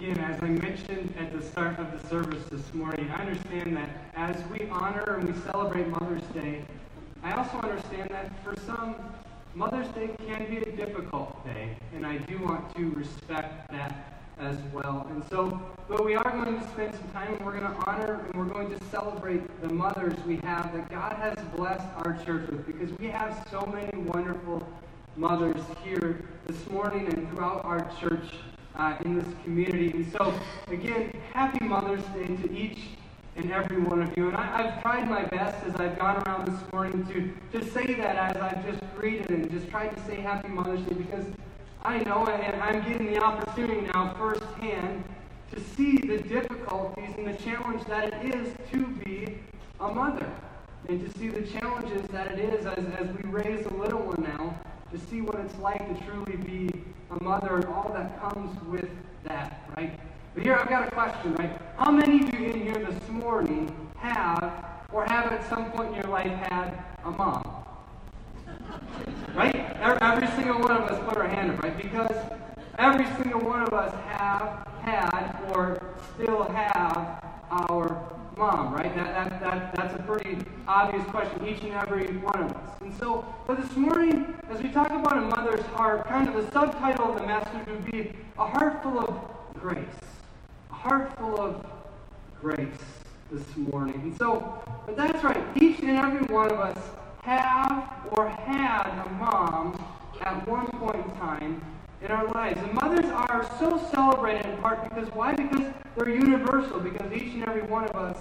Again, as I mentioned at the start of the service this morning, I understand that as we honor and we celebrate Mother's Day, I also understand that for some, Mother's Day can be a difficult day, and I do want to respect that as well. And so, but we are going to spend some time and we're going to honor and we're going to celebrate the mothers we have that God has blessed our church with because we have so many wonderful mothers here this morning and throughout our church uh, in this community. And so, again, happy Mother's Day to each and every one of you. And I, have tried my best as I've gone around this morning to just say that as I've just greeted and just tried to say Happy Mother's Day because I know and I'm getting the opportunity now firsthand to see the difficulties and the challenge that it is to be a mother. And to see the challenges that it is as, as we raise a little one now, to see what it's like to truly be a mother and all that comes with that, right? But here I've got a question, right? How many of you in here this morning have or have at some point in your life had a mom? Right? Every single one of us put our hand up, right? Because every single one of us have had or still have mom, right? That, that, that, that's a pretty obvious question, each and every one of us. And so, but this morning, as we talk about a mother's heart, kind of the subtitle of the message would be A Heart Full of Grace. A heart full of grace this morning. And so, but that's right, each and every one of us have or had a mom at one point in time in our lives. And mothers are so celebrated in part because why? Because they're universal, because each and every one of us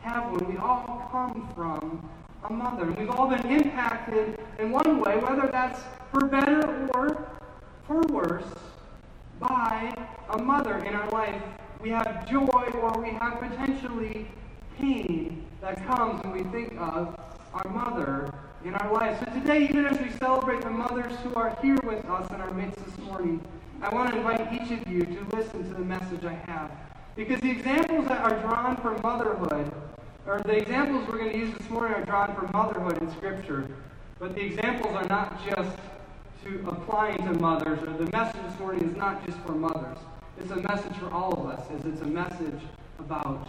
have one. We all come from a mother. And we've all been impacted in one way, whether that's for better or for worse, by a mother in our life. We have joy or we have potentially pain that comes when we think of our mother in our lives. So today, even as we celebrate the mothers who are here with us in our midst this morning, I want to invite each of you to listen to the message I have. Because the examples that are drawn from motherhood, or the examples we're going to use this morning are drawn from motherhood in Scripture, but the examples are not just to applying to mothers, or the message this morning is not just for mothers. It's a message for all of us, as it's a message about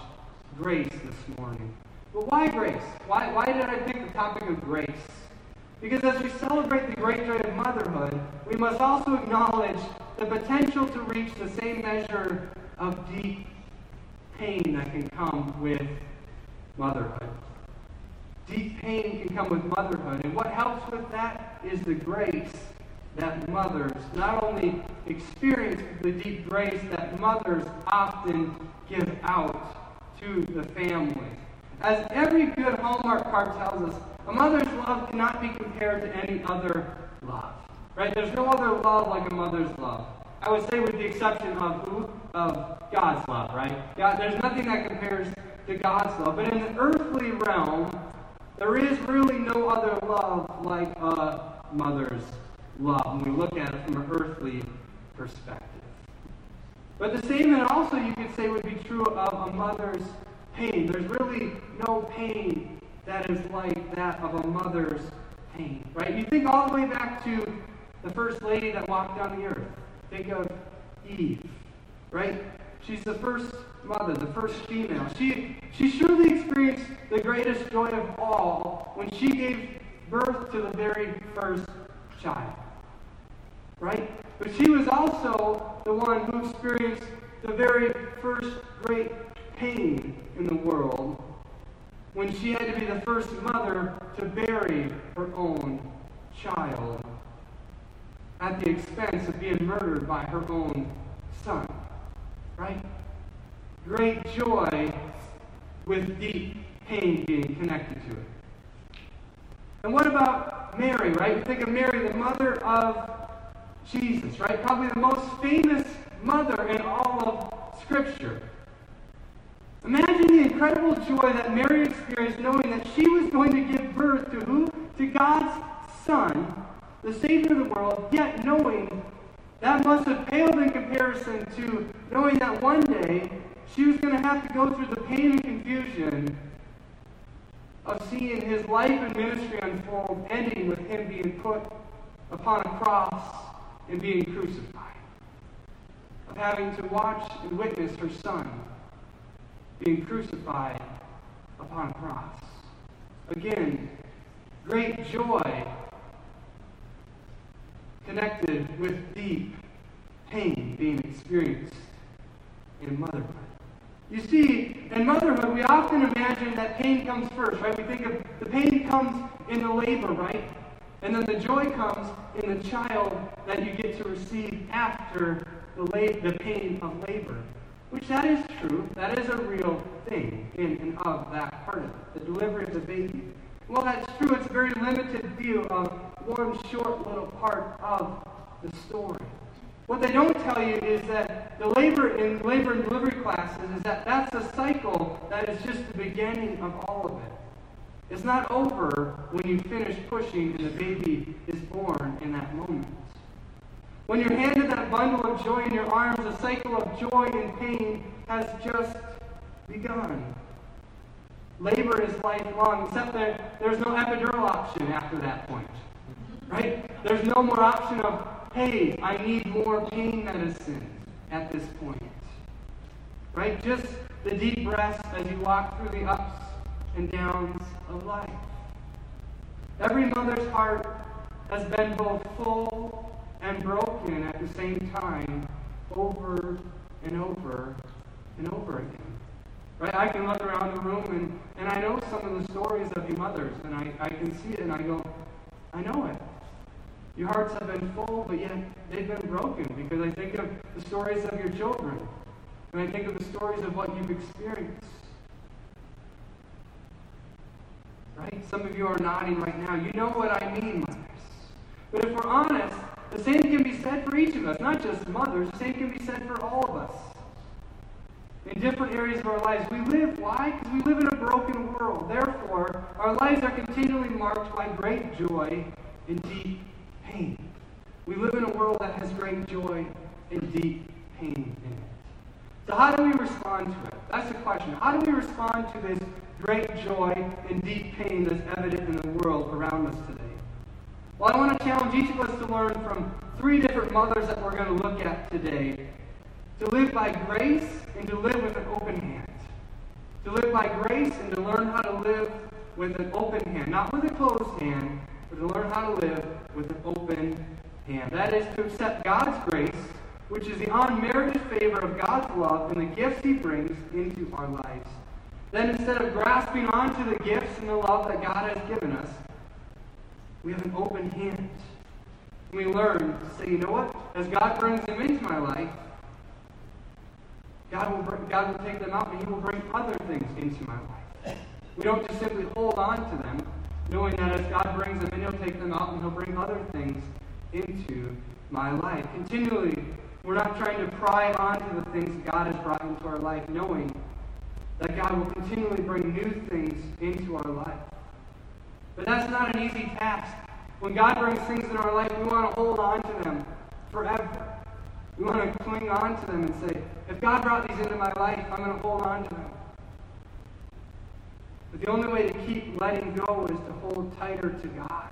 grace this morning. But why grace? Why, why did I pick the topic of grace? Because as we celebrate the great joy of motherhood, we must also acknowledge the potential to reach the same measure of deep pain that can come with motherhood. Deep pain can come with motherhood. And what helps with that is the grace that mothers not only experience, the deep grace that mothers often give out to the family. As every good Hallmark card tells us, a mother's love cannot be compared to any other love. Right? There's no other love like a mother's love. I would say with the exception of who? Of God's love, right? God, there's nothing that compares to God's love. But in the earthly realm, there is really no other love like a mother's love when we look at it from an earthly perspective. But the same, and also you could say, would be true of a mother's pain. There's really no pain that is like that of a mother's pain, right? You think all the way back to the first lady that walked down the earth. Think of Eve, right? She's the first mother, the first female. She, she surely experienced the greatest joy of all when she gave birth to the very first child. Right? But she was also the one who experienced the very first great pain in the world when she had to be the first mother to bury her own child at the expense of being murdered by her own son. Right? Great joy with deep pain being connected to it. And what about Mary, right? Think of Mary, the mother of Jesus, right? Probably the most famous mother in all of Scripture. Imagine the incredible joy that Mary experienced knowing that she was going to give birth to who? To God's Son, the Savior of the world, yet knowing that must have paled in comparison to knowing that one day she was going to have to go through the pain and confusion of seeing his life and ministry unfold, ending with him being put upon a cross and being crucified. of having to watch and witness her son being crucified upon a cross. Again, great joy connected with deep pain being experienced in motherhood. You see, in motherhood, we often imagine that pain comes first, right? We think of the pain comes in the labor, right? And then the joy comes in the child that you get to receive after the, la- the pain of labor. Which that is true. That is a real thing in and of that part of it, the delivery of the baby. Well, that's true. It's a very limited view of one short little part of the story. What they don't tell you is that the labor in labor and delivery classes is that that's a cycle that is just the beginning of all of it. It's not over when you finish pushing and the baby is born in that moment. When you're handed that bundle of joy in your arms, the cycle of joy and pain has just begun. Labor is lifelong, except that there's no epidural option after that point. Right? There's no more option of, hey, I need more pain medicine at this point. Right? Just the deep breaths as you walk through the ups and downs of life. Every mother's heart has been both full and broken at the same time over and over and over again. Right? I can look around the room and, and I know some of the stories of you mothers, and I, I can see it and I go, I know it. Your hearts have been full, but yet they've been broken because I think of the stories of your children, and I think of the stories of what you've experienced. Right? Some of you are nodding right now. You know what I mean, mothers. But if we're honest, the same can be said for each of us, not just mothers. The same can be said for all of us. In different areas of our lives, we live. Why? Because we live in a broken world. Therefore, our lives are continually marked by great joy and deep pain. We live in a world that has great joy and deep pain in it. So, how do we respond to it? That's the question. How do we respond to this great joy and deep pain that's evident in the world around us today? Well, I want to challenge each of us to learn from three different mothers that we're going to look at today. To live by grace and to live with an open hand. To live by grace and to learn how to live with an open hand. Not with a closed hand, but to learn how to live with an open hand. That is to accept God's grace, which is the unmerited favor of God's love and the gifts He brings into our lives. Then instead of grasping onto the gifts and the love that God has given us, we have an open hand. We learn to say, you know what? As God brings them into my life, God will, bring, God will take them out and He will bring other things into my life. We don't just simply hold on to them, knowing that as God brings them in, He'll take them out and He'll bring other things into my life. Continually, we're not trying to pry onto the things God has brought into our life, knowing that God will continually bring new things into our life. But that's not an easy task. When God brings things in our life, we want to hold on to them forever. We want to cling on to them and say, if God brought these into my life, I'm going to hold on to them. But the only way to keep letting go is to hold tighter to God.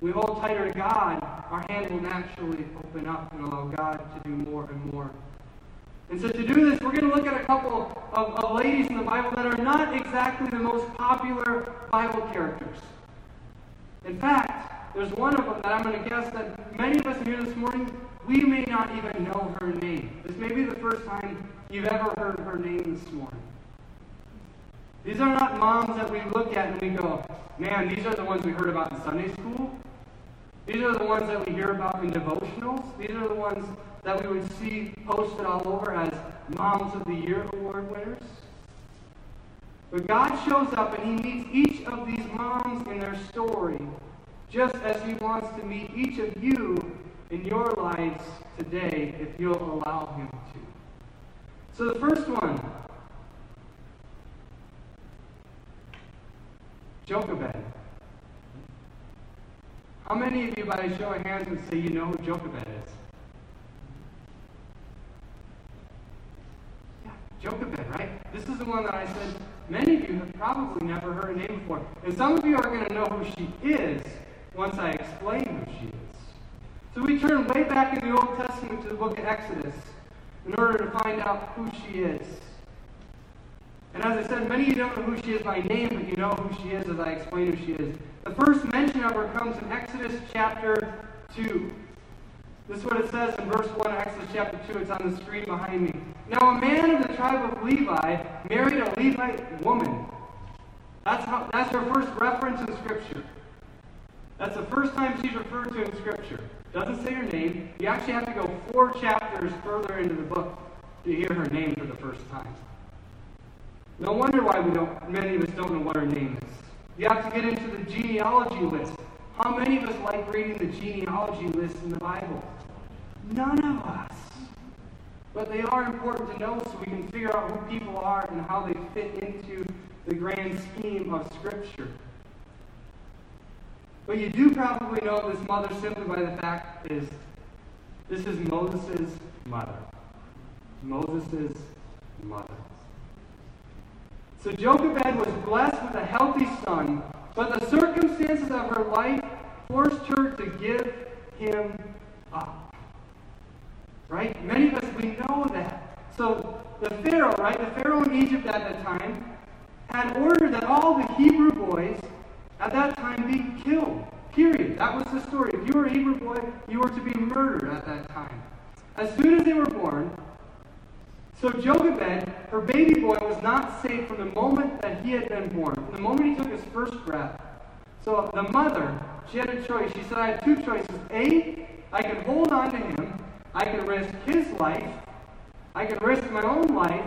we hold tighter to God, our hand will naturally open up and allow God to do more and more and so to do this, we're going to look at a couple of, of ladies in the Bible that are not exactly the most popular Bible characters. In fact, there's one of them that I'm going to guess that many of us here this morning, we may not even know her name. This may be the first time you've ever heard her name this morning. These are not moms that we look at and we go, man, these are the ones we heard about in Sunday school. These are the ones that we hear about in devotionals. These are the ones that we would see posted all over as Moms of the Year award winners. But God shows up and He meets each of these moms in their story, just as He wants to meet each of you in your lives today if you'll allow Him to. So the first one, Jochebed. How many of you, by a show of hands, would say you know who Jochebed is? Jochebed, right? This is the one that I said many of you have probably never heard a name before. And some of you are going to know who she is once I explain who she is. So we turn way back in the Old Testament to the book of Exodus in order to find out who she is. And as I said, many of you don't know who she is by name, but you know who she is as I explain who she is. The first mention of her comes in Exodus chapter 2. This is what it says in verse 1 of Exodus chapter 2. It's on the screen behind me. Now, a man of the tribe of Levi married a Levite woman. That's, how, that's her first reference in Scripture. That's the first time she's referred to in Scripture. Doesn't say her name. You actually have to go four chapters further into the book to hear her name for the first time. No wonder why we don't, many of us don't know what her name is. You have to get into the genealogy list. How many of us like reading the genealogy list in the Bible? None of us. But they are important to know so we can figure out who people are and how they fit into the grand scheme of Scripture. But you do probably know this mother simply by the fact is this is Moses' mother. Moses' mother. So Jochebed was blessed with a healthy son, but the circumstances of her life forced her to give him up. Right? Many of us, we know that. So the Pharaoh, right? The Pharaoh in Egypt at that time had ordered that all the Hebrew boys at that time be killed. Period. That was the story. If you were a Hebrew boy, you were to be murdered at that time. As soon as they were born, so Jochebed, her baby boy, was not safe from the moment that he had been born, from the moment he took his first breath. So the mother, she had a choice. She said, I have two choices. A, I can hold on to him. I can risk his life. I can risk my own life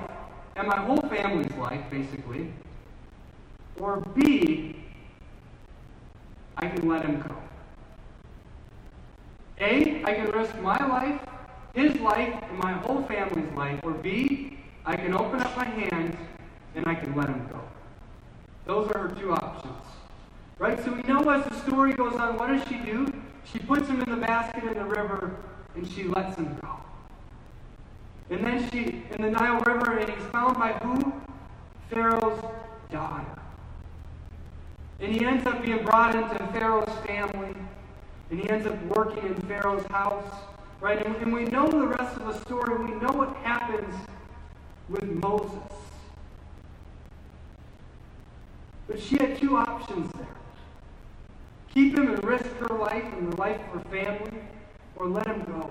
and my whole family's life, basically. Or B, I can let him go. A, I can risk my life his life and my whole family's life, or B, I can open up my hands and I can let him go. Those are her two options. Right? So we know as the story goes on, what does she do? She puts him in the basket in the river and she lets him go. And then she, in the Nile River, and he's found by who? Pharaoh's daughter. And he ends up being brought into Pharaoh's family, and he ends up working in Pharaoh's house. Right? And, and we know the rest of the story. We know what happens with Moses. But she had two options there keep him and risk her life and the life of her family, or let him go.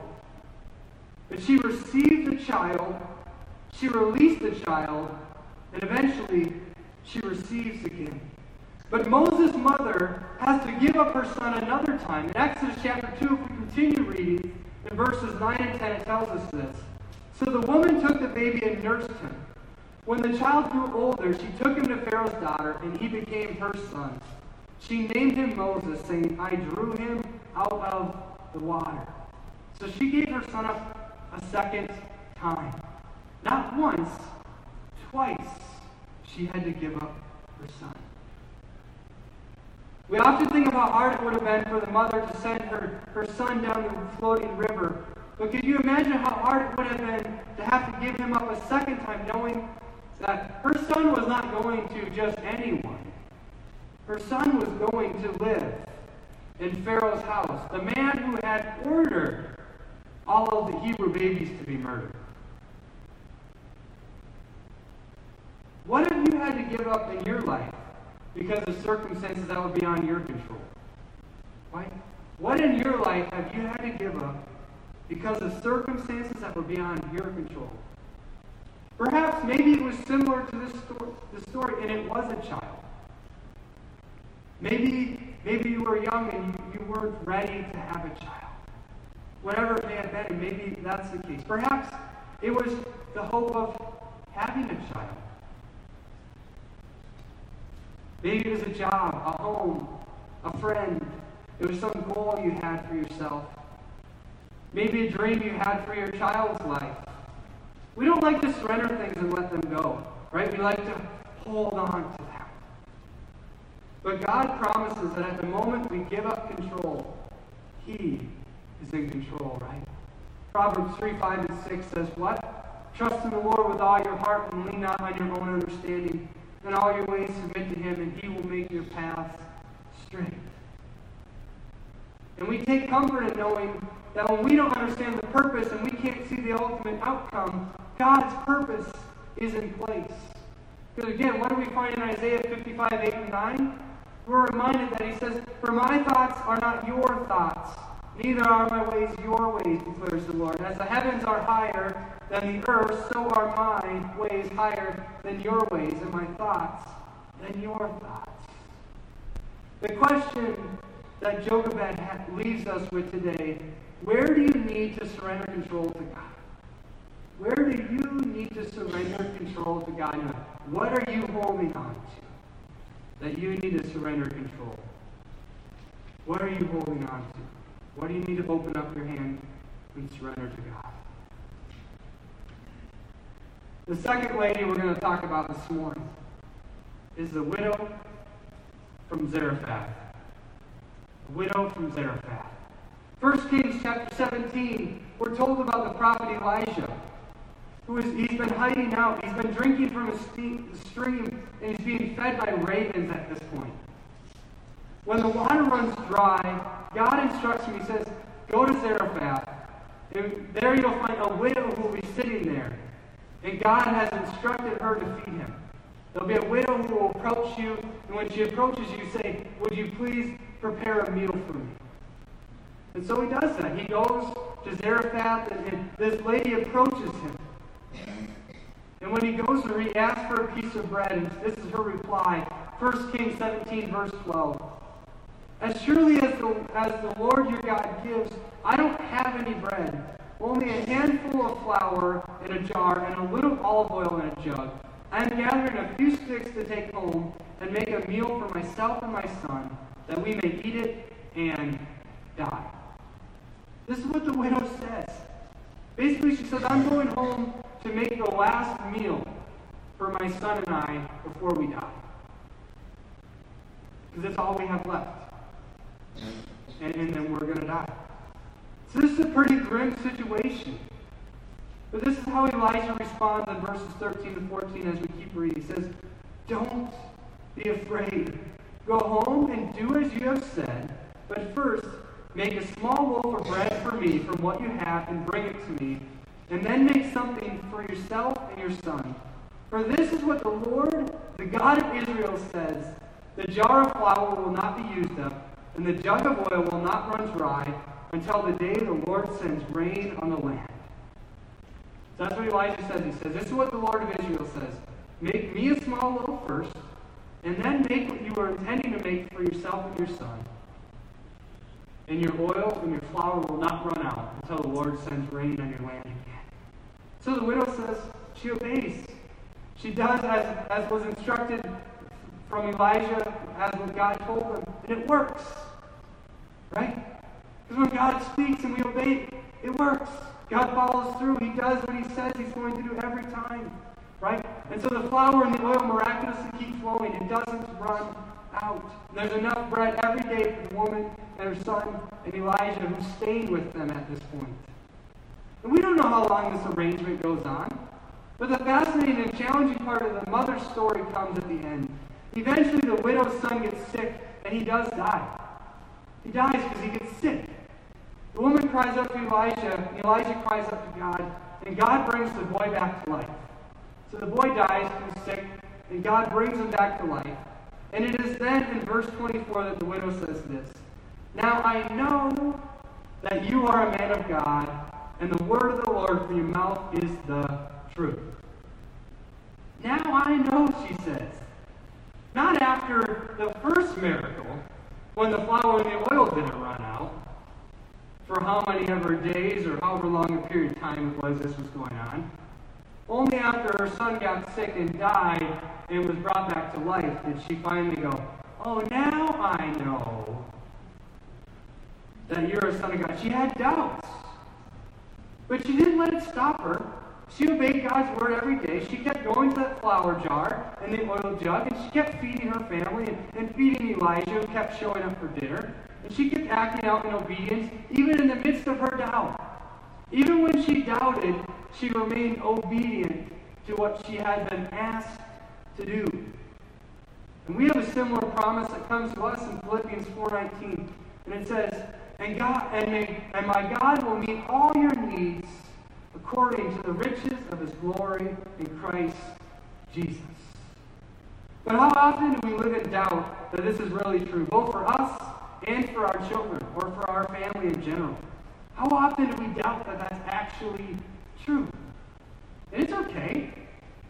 But she received the child, she released the child, and eventually she receives king. But Moses' mother has to give up her son another time. In Exodus chapter 2, if we continue reading, in verses 9 and 10, it tells us this. So the woman took the baby and nursed him. When the child grew older, she took him to Pharaoh's daughter, and he became her son. She named him Moses, saying, I drew him out of the water. So she gave her son up a second time. Not once, twice she had to give up her son. We often think of how hard it would have been for the mother to send her, her son down the floating river. But can you imagine how hard it would have been to have to give him up a second time, knowing that her son was not going to just anyone? Her son was going to live in Pharaoh's house, the man who had ordered all of the Hebrew babies to be murdered. What have you had to give up in your life because of circumstances that were beyond your control. Right? What in your life have you had to give up because of circumstances that were beyond your control? Perhaps maybe it was similar to this story, this story and it was a child. Maybe, maybe you were young and you, you weren't ready to have a child. Whatever it may have been, maybe that's the case. Perhaps it was the hope of having a child. Maybe it was a job, a home, a friend. It was some goal you had for yourself. Maybe a dream you had for your child's life. We don't like to surrender things and let them go, right? We like to hold on to. But God promises that at the moment we give up control, He is in control, right? Proverbs 3, 5, and 6 says, What? Trust in the Lord with all your heart and lean not on your own understanding. In all your ways submit to him, and he will make your paths straight. And we take comfort in knowing that when we don't understand the purpose and we can't see the ultimate outcome, God's purpose is in place. Because again, what do we find in Isaiah 55, 8 and 9? We're reminded that he says, For my thoughts are not your thoughts, neither are my ways your ways, declares the Lord. As the heavens are higher than the earth, so are my ways higher than your ways, and my thoughts than your thoughts. The question that Jochebed leaves us with today where do you need to surrender control to God? Where do you need to surrender control to God? What are you holding on to that you need to surrender control? What are you holding on to? What do you need to open up your hand and surrender to God? The second lady we're going to talk about this morning is the widow from Zarephath. The widow from Zarephath. 1 Kings chapter 17, we're told about the prophet Elijah, who is, he's been hiding out. He's been drinking from a stream, and he's being fed by ravens at this point. When the water runs dry, God instructs him, he says, Go to Zarephath, and there you'll find a widow who will be sitting there. And God has instructed her to feed him. There'll be a widow who will approach you, and when she approaches you, say, Would you please prepare a meal for me? And so he does that. He goes to Zarephath, and, and this lady approaches him. And when he goes to her, he asks for a piece of bread, and this is her reply 1 Kings 17, verse 12. As surely as the, as the Lord your God gives, I don't have any bread, only a handful of flour in a jar and a little olive oil in a jug. I am gathering a few sticks to take home and make a meal for myself and my son, that we may eat it and die. This is what the widow says. Basically, she says, I'm going home to make the last meal for my son and I before we die. Because that's all we have left. And, and then we're going to die. So this is a pretty grim situation. But this is how Elijah responds in verses 13 and 14 as we keep reading. He says, Don't be afraid. Go home and do as you have said. But first, Make a small loaf of bread for me from what you have and bring it to me. And then make something for yourself and your son. For this is what the Lord, the God of Israel, says The jar of flour will not be used up, and the jug of oil will not run dry until the day the Lord sends rain on the land. So that's what Elijah says. He says, This is what the Lord of Israel says Make me a small loaf first, and then make what you are intending to make for yourself and your son and your oil and your flour will not run out until the Lord sends rain on your land again. So the widow says she obeys. She does as, as was instructed from Elijah, as what God told them, and it works. Right? Because when God speaks and we obey, it works. God follows through. He does what he says he's going to do every time. Right? And so the flour and the oil miraculously keep flowing. It doesn't run out. There's enough bread every day for the woman and her son and Elijah who stayed with them at this point. And we don't know how long this arrangement goes on. But the fascinating and challenging part of the mother's story comes at the end. Eventually, the widow's son gets sick, and he does die. He dies because he gets sick. The woman cries out to Elijah, and Elijah cries out to God, and God brings the boy back to life. So the boy dies, he's sick, and God brings him back to life. And it is then in verse 24 that the widow says this Now I know that you are a man of God, and the word of the Lord from your mouth is the truth. Now I know, she says. Not after the first miracle, when the flour and the oil didn't run out, for how many ever days or however long a period of time it was this was going on. Only after her son got sick and died and was brought back to life did she finally go, Oh, now I know that you're a son of God. She had doubts. But she didn't let it stop her. She obeyed God's word every day. She kept going to that flour jar and the oil jug, and she kept feeding her family and, and feeding Elijah, who kept showing up for dinner. And she kept acting out in obedience, even in the midst of her doubt. Even when she doubted, she remained obedient to what she had been asked to do. And we have a similar promise that comes to us in Philippians 4:19. And it says, and God and, may, and my God will meet all your needs according to the riches of his glory in Christ Jesus. But how often do we live in doubt that this is really true, both for us and for our children or for our family in general? How often do we doubt that that's actually true? And it's okay.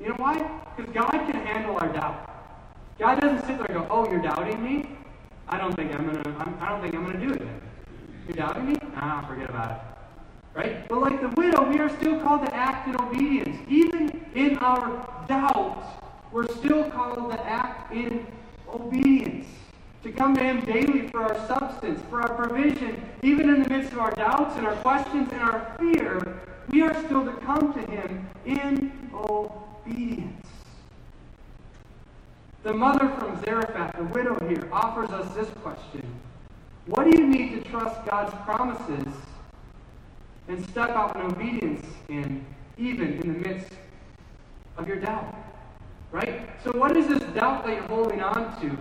You know why? Because God can handle our doubt. God doesn't sit there and go, "Oh, you're doubting me? I don't think I'm gonna. I'm, I don't think I'm gonna do it. You're doubting me? Ah, forget about it." Right? But like the widow, we are still called to act in obedience. Even in our doubt, we're still called to act in obedience. To come to Him daily for our substance, for our provision, even in the midst of our doubts and our questions and our fear, we are still to come to Him in obedience. The mother from Zarephath, the widow here, offers us this question What do you need to trust God's promises and step out in obedience in, even in the midst of your doubt? Right? So, what is this doubt that you're holding on to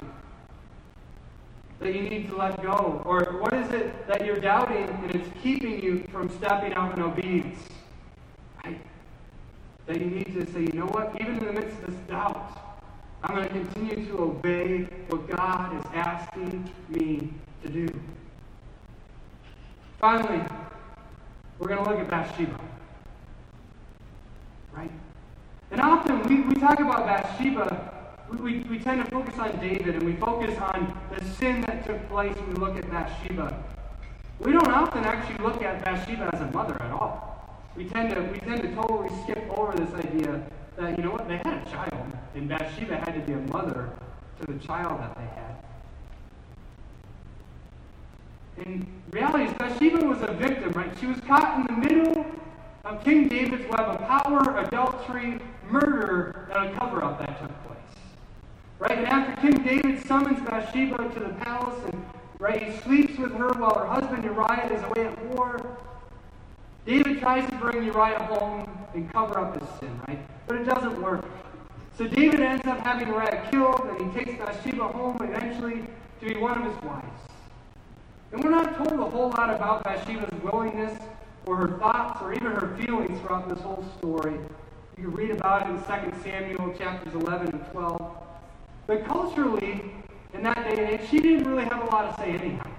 that you need to let go? Or what is it that you're doubting and it's keeping you from stepping out in obedience? Right? That you need to say, you know what? Even in the midst of this doubt, I'm going to continue to obey what God is asking me to do. Finally, we're going to look at Bathsheba. Right? And often we, we talk about Bathsheba, we, we, we tend to focus on David and we focus on the sin that took place when we look at Bathsheba. We don't often actually look at Bathsheba as a mother at all. We tend to, we tend to totally skip over this idea that, you know what, they had a child, and Bathsheba had to be a mother to the child that they had. In reality, Bathsheba was a victim, right? She was caught in the middle of King David's web of power, adultery, murder, and a cover up that took place. Right? And after King David summons Bathsheba to the palace and right, he sleeps with her while her husband Uriah is away at war. David tries to bring Uriah home and cover up his sin, right? But it doesn't work. So David ends up having Uriah killed, and he takes Bathsheba home eventually to be one of his wives. And we're not told a whole lot about Bathsheba's willingness or her thoughts or even her feelings throughout this whole story. You can read about it in 2 Samuel chapters 11 and 12. But culturally, in that day and age, she didn't really have a lot to say anyhow.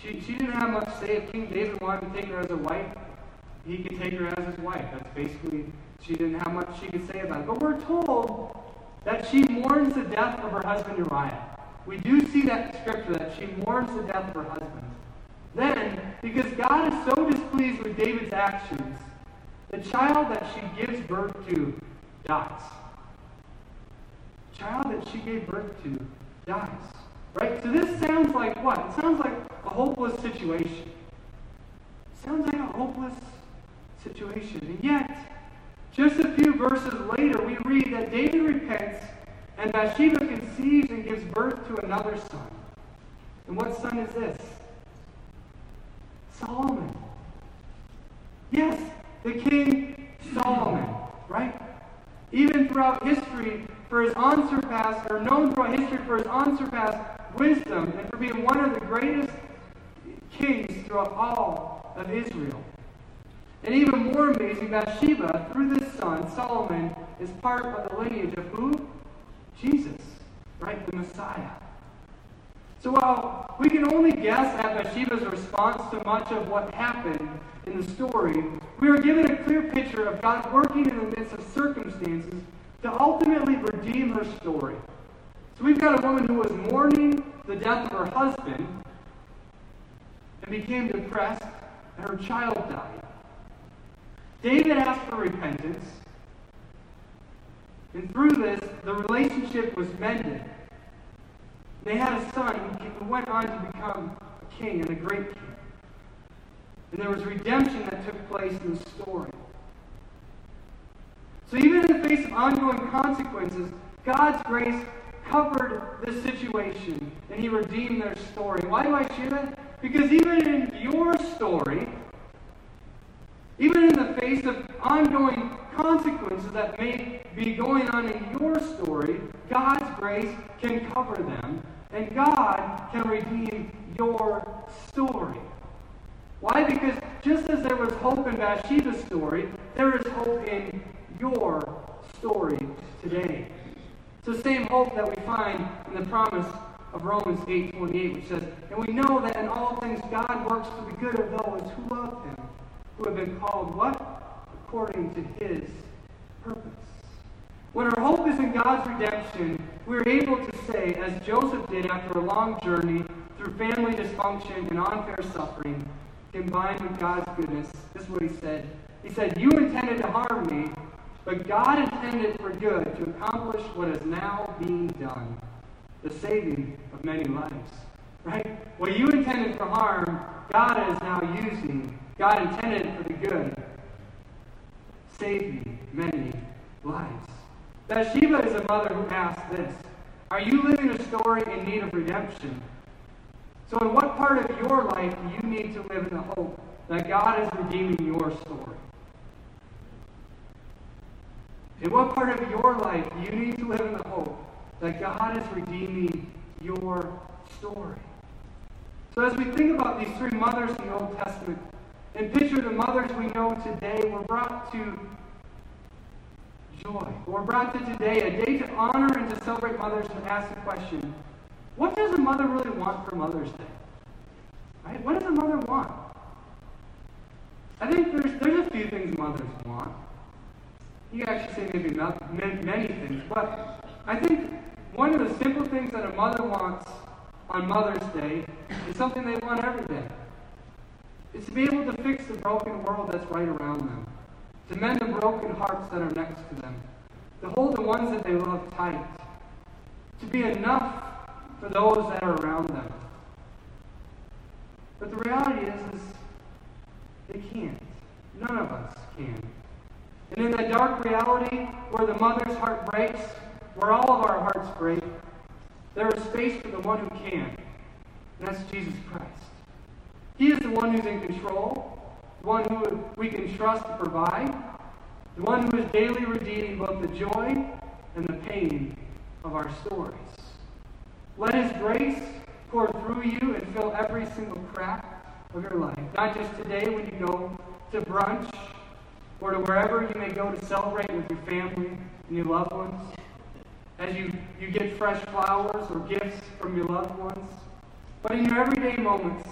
She, she didn't have much say. If King David wanted to take her as a wife, he could take her as his wife. That's basically, she didn't have much she could say about it. But we're told that she mourns the death of her husband Uriah. We do see that in Scripture, that she mourns the death of her husband. Then, because God is so displeased with David's actions, the child that she gives birth to dies. The child that she gave birth to dies. Right? So this sounds like what? It sounds like a hopeless situation. It sounds like a hopeless situation. And yet, just a few verses later, we read that David repents and Bathsheba conceives and gives birth to another son. And what son is this? Solomon. Yes, the king Solomon, right? Even throughout history, for his unsurpassed, or known throughout history for his unsurpassed wisdom and for being one of the greatest kings throughout all of Israel. And even more amazing, Bathsheba, through this son, Solomon, is part of the lineage of who? Jesus, right? The Messiah. So while we can only guess at Bathsheba's response to much of what happened in the story, we are given a clear picture of God working in the midst of circumstances to ultimately redeem her story. So we've got a woman who was mourning the death of her husband and became depressed, and her child died. David asked for repentance, and through this, the relationship was mended. They had a son who went on to become a king and a great king. And there was redemption that took place in the story. So even in the face of ongoing consequences, God's grace covered the situation and he redeemed their story. Why do I share that? Because even in your story, even in the face of ongoing consequences that may be going on in your story, God's grace can cover them and God can redeem your story. Why? Because just as there was hope in Bathsheba's story, there is hope in your story today. It's the same hope that we find in the promise of Romans 8:28, which says, And we know that in all things God works for the good of those who love him, who have been called what? According to his purpose. When our hope is in God's redemption, we're able to say, as Joseph did after a long journey through family dysfunction and unfair suffering, combined with God's goodness, this is what he said. He said, You intended to harm me, but God intended for good to accomplish what is now being done the saving of many lives. Right? What you intended for harm, God is now using. God intended for the good, saving many lives. Bathsheba is a mother who asked this Are you living a story in need of redemption? So, in what part of your life do you need to live in the hope that God is redeeming your story? In what part of your life do you need to live in the hope that God is redeeming your story? So, as we think about these three mothers in the Old Testament, and picture the mothers we know today, we're brought to joy. We're brought to today, a day to honor and to celebrate mothers and ask the question what does a mother really want for Mother's Day? Right? What does a mother want? I think there's, there's a few things mothers want. You could actually say maybe not, many things, but I think one of the simple things that a mother wants on Mother's Day is something they want every day. It's to be able to fix the broken world that's right around them, to mend the broken hearts that are next to them, to hold the ones that they love tight, to be enough for those that are around them. But the reality is, is they can't. None of us can. And in that dark reality where the mother's heart breaks, where all of our hearts break, there is space for the one who can. And that's Jesus Christ. He is the one who's in control, the one who we can trust to provide, the one who is daily redeeming both the joy and the pain of our stories. Let His grace pour through you and fill every single crack of your life. Not just today when you go to brunch or to wherever you may go to celebrate with your family and your loved ones. As you, you get fresh flowers or gifts from your loved ones. But in your everyday moments,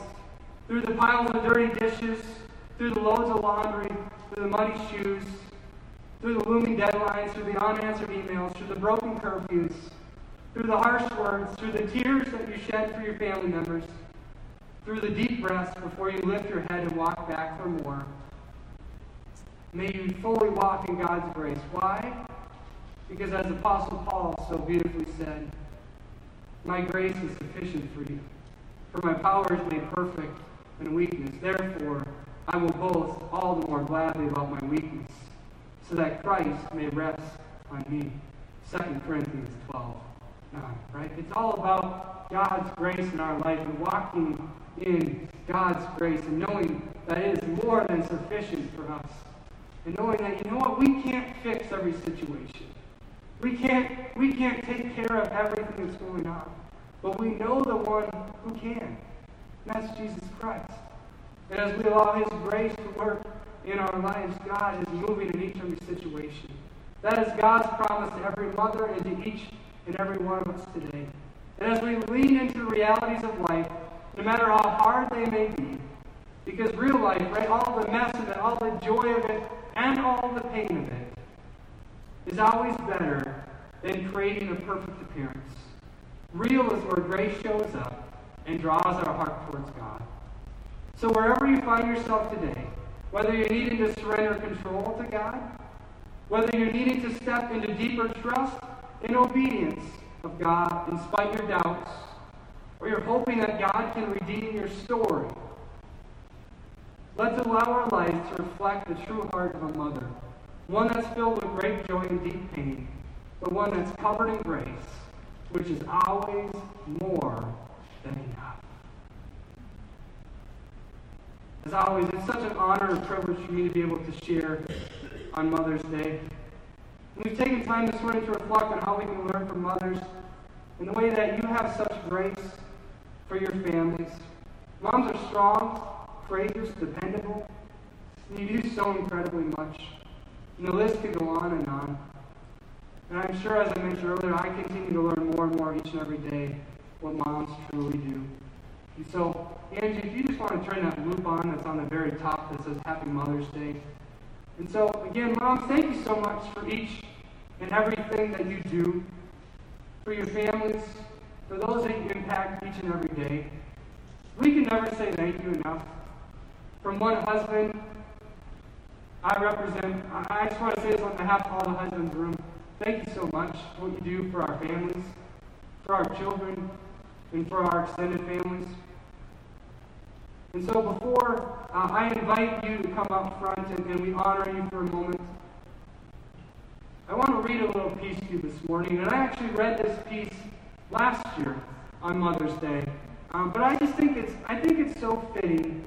through the piles of dirty dishes, through the loads of laundry, through the muddy shoes, through the looming deadlines, through the unanswered emails, through the broken curfews, through the harsh words, through the tears that you shed for your family members, through the deep breaths before you lift your head and walk back for more. May you fully walk in God's grace. Why? Because as Apostle Paul so beautifully said, My grace is sufficient for you, for my power is made perfect in weakness. Therefore, I will boast all the more gladly about my weakness, so that Christ may rest on me. 2 Corinthians 12 9, right? It's all about God's grace in our life and walking in God's grace and knowing that it is more than sufficient for us. And knowing that, you know what, we can't fix every situation. We can't, we can't take care of everything that's going on. But we know the one who can. And that's Jesus Christ. And as we allow His grace to work in our lives, God is moving in each and every situation. That is God's promise to every mother and to each and every one of us today. And as we lean into the realities of life, no matter how hard they may be, because real life, right, all the mess of it, all the joy of it, and all the pain of it, is always better than creating a perfect appearance. Real is where grace shows up and draws our heart towards God. So wherever you find yourself today, whether you're needing to surrender control to God, whether you're needing to step into deeper trust and obedience of God despite your doubts, or you're hoping that God can redeem your story. Let's allow our lives to reflect the true heart of a mother, one that's filled with great joy and deep pain, but one that's covered in grace, which is always more As always, it's such an honor and privilege for me to be able to share on Mother's Day. We've taken time this morning to reflect on how we can learn from mothers in the way that you have such grace for your families, Moms are strong, courageous, dependable. You do so incredibly much. And the list could go on and on. And I'm sure, as I mentioned earlier, I continue to learn more and more each and every day what moms truly do. And so, Angie, if you just want to turn that loop on that's on the very top that says Happy Mother's Day. And so, again, moms, thank you so much for each and everything that you do, for your families, for those that you impact each and every day. We can never say thank you enough. From one husband, I represent, I just want to say this on behalf of all the husbands in the room. Thank you so much for what you do for our families, for our children, and for our extended families. And so before uh, I invite you to come up front and, and we honor you for a moment, I want to read a little piece to you this morning. And I actually read this piece last year on Mother's Day. Um, but I just think it's I think it's so fitting.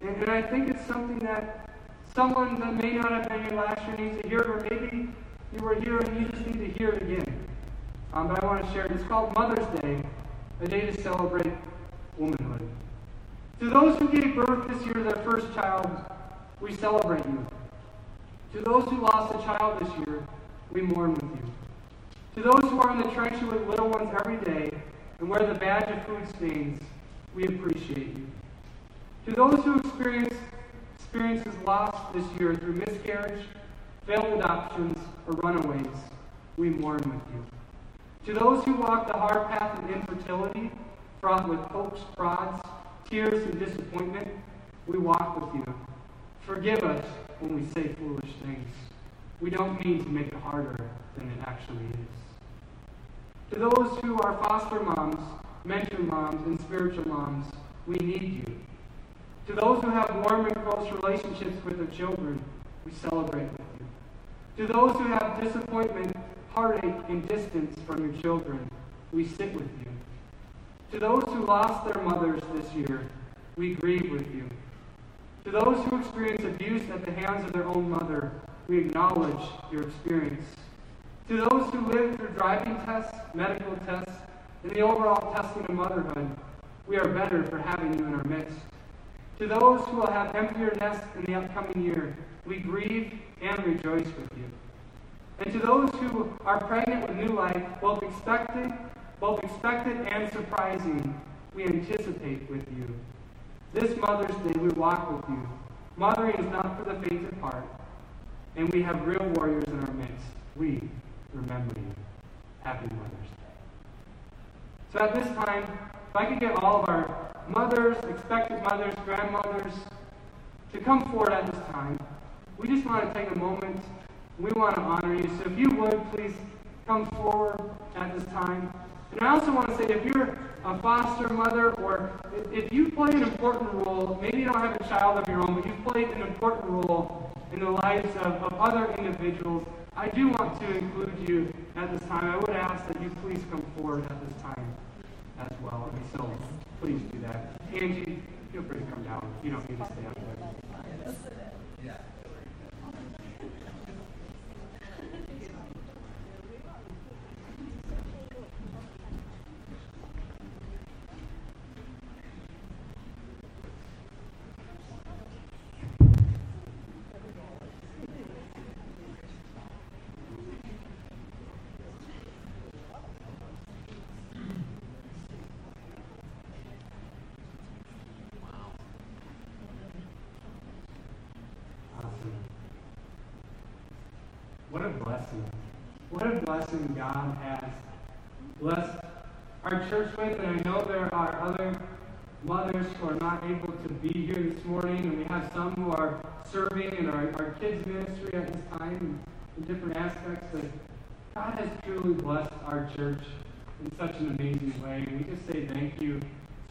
And, and I think it's something that someone that may not have been here last year needs to hear, or maybe you were here and you just need to hear it again. Um, but I want to share it. It's called Mother's Day, a day to celebrate womanhood. To those who gave birth this year to their first child, we celebrate you. To those who lost a child this year, we mourn with you. To those who are in the trenches with little ones every day and wear the badge of food stains, we appreciate you. To those who experience experiences lost this year through miscarriage, failed adoptions, or runaways, we mourn with you. To those who walk the hard path of infertility, fraught with hopes, prods, tears, and disappointment, we walk with you. Forgive us when we say foolish things. We don't mean to make it harder than it actually is. To those who are foster moms, mentor moms, and spiritual moms, we need you. To those who have warm and close relationships with their children, we celebrate with you. To those who have disappointment, heartache, and distance from your children, we sit with you. To those who lost their mothers this year, we grieve with you. To those who experience abuse at the hands of their own mother, we acknowledge your experience. To those who live through driving tests, medical tests, and the overall testing of motherhood, we are better for having you in our midst. To those who will have emptier nests in the upcoming year, we grieve and rejoice with you. And to those who are pregnant with new life, both expected, both expected and surprising, we anticipate with you. This Mother's Day, we walk with you. Mothering is not for the faint of heart, and we have real warriors in our midst. We remember you. Happy Mother's Day. So at this time, if I could get all of our mothers, expected mothers, grandmothers to come forward at this time, we just want to take a moment. We want to honor you. So if you would, please come forward at this time. And I also want to say if you're a foster mother or if you play an important role, maybe you don't have a child of your own, but you played an important role in the lives of, of other individuals, I do want to include you at this time. I would ask that you please come forward at this time as well. And so please do that. Angie, feel free to come down. You don't need to stay up there. Yeah. What a blessing. What a blessing God has blessed our church with. And I know there are other mothers who are not able to be here this morning, and we have some who are serving in our, our kids' ministry at this time in different aspects. But God has truly blessed our church in such an amazing way. And we just say thank you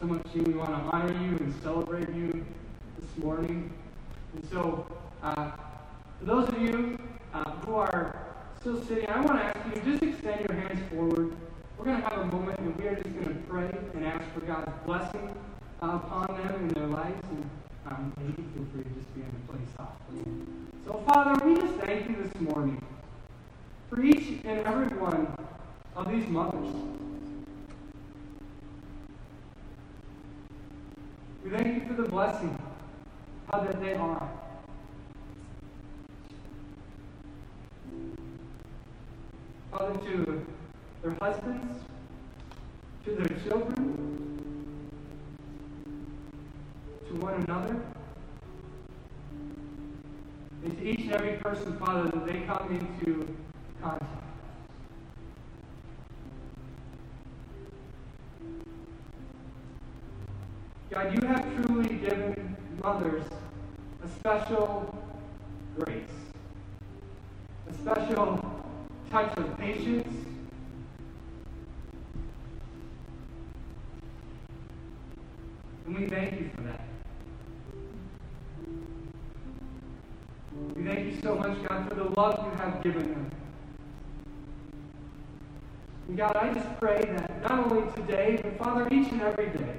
so much. We want to honor you and celebrate you this morning. And so, uh, for those of you uh, who are I want to ask you just extend your hands forward. We're going to have a moment and we are just going to pray and ask for God's blessing uh, upon them in their lives. And um, feel free to just be in the place softly. So, Father, we just thank you this morning for each and every one of these mothers. We thank you for the blessing, how that they are. Father, to their husbands, to their children, to one another, and to each and every person, Father, that they come into contact. God, you have truly given mothers a special grace, a special touch of patience. And we thank you for that. We thank you so much, God, for the love you have given them. And God, I just pray that not only today, but Father, each and every day,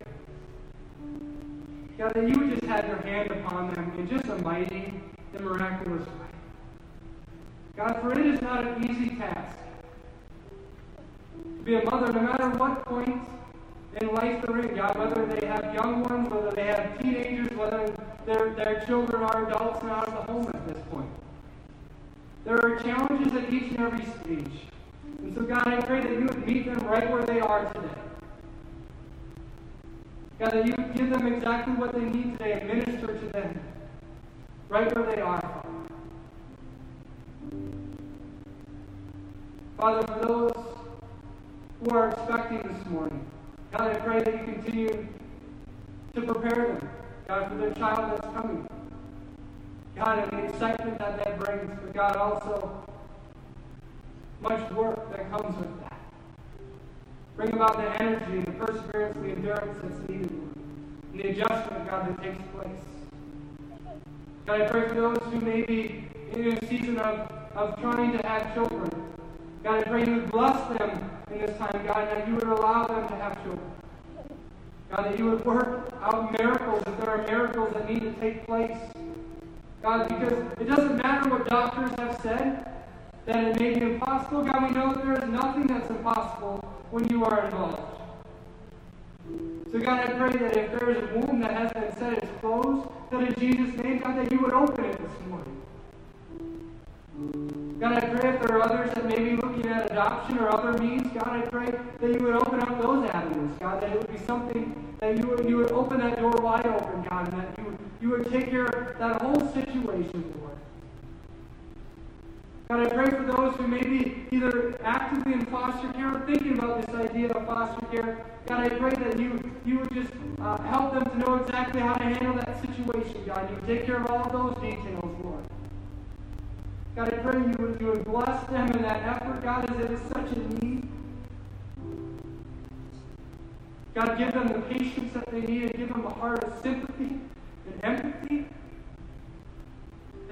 God, that you would just have your hand upon them in just a mighty and miraculous way. God, for it is not an easy task to be a mother, no matter what point in life they're in, God, whether they have young ones, whether they have teenagers, whether their, their children are adults and out of the home at this point. There are challenges at each and every stage. And so, God, I pray that you would meet them right where they are today. God, that you would give them exactly what they need today and minister to them right where they are, Father. For those who are expecting this morning, God, I pray that you continue to prepare them, God, for their child that's coming. God, and the excitement that that brings, but God, also much work that comes with that. Bring about the energy the perseverance, the endurance that's needed, and the adjustment, God, that takes place. God, I pray for those who may be in a season of, of trying to have children. God, I pray you would bless them in this time, God, that you would allow them to have children. God, that you would work out miracles if there are miracles that need to take place. God, because it doesn't matter what doctors have said that it may be impossible. God, we know that there is nothing that's impossible when you are involved. So, God, I pray that if there is a womb that has been set is closed, that in Jesus' name, God, that you would open it this morning. God, I pray if there are others that may be looking at adoption or other means, God, I pray that you would open up those avenues, God, that it would be something that you would, you would open that door wide open, God, and that you would, you would take care of that whole situation, Lord. God, I pray for those who may be either actively in foster care or thinking about this idea of foster care. God, I pray that you, you would just uh, help them to know exactly how to handle that situation, God. You would take care of all of those details, Lord. God, I pray you would, you would bless them in that effort, God, as it is such a need. God, give them the patience that they need and give them a heart of sympathy and empathy.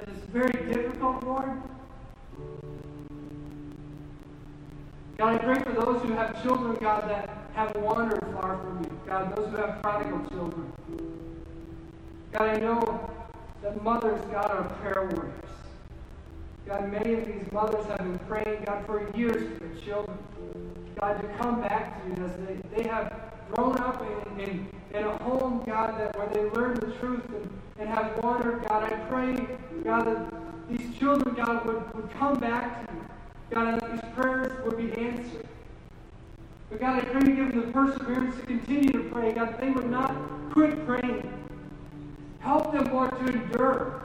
It is very difficult, Lord. God, I pray for those who have children, God, that have wandered far from you. God, those who have prodigal children. God, I know that mothers, God, are prayer warriors. God, many of these mothers have been praying, God, for years for their children. God, to come back to you as they, they have grown up in, in, in a home, God, that where they learn the truth and, and have wandered. God, I pray, God, that these children, God, would, would come back to you. God, that these prayers would be answered. But God, I pray you give them the perseverance to continue to pray. God, that they would not quit praying. Help them, Lord, to endure.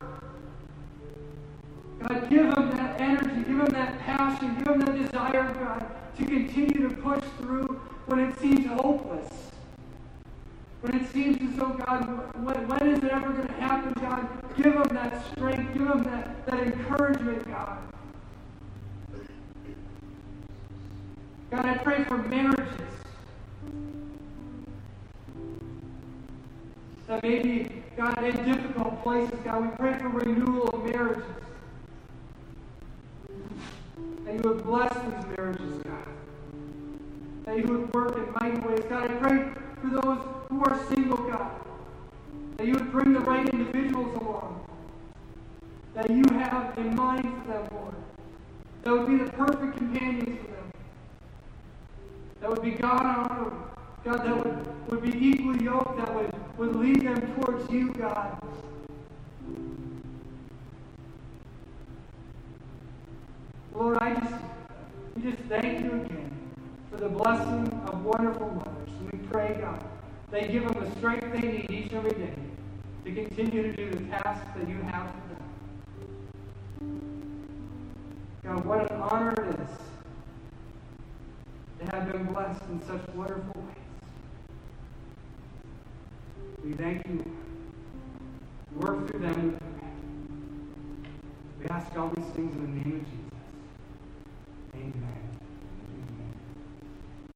God, give them that energy, give them that passion, give them that desire, God, to continue to push through when it seems hopeless. When it seems as though, God, when, when is it ever going to happen, God? Give them that strength, give them that, that encouragement, God. God, I pray for marriages. That maybe, God, in difficult places, God, we pray for renewal of marriages. That you would work in mighty ways. God, I pray for those who are single, God. That you would bring the right individuals along. That you have in mind for them, Lord. That would be the perfect companions for them. That would be God honoring. God, that would, would be equally yoked, that would, would lead them towards you, God. Lord, I just, we just thank you again for the blessing of wonderful mothers. We pray, God, they give them the strength they need each and every day to continue to do the tasks that you have for them. God, what an honor it is to have been blessed in such wonderful ways. We thank you. Work through them. We ask all these things in the name of Jesus. Amen.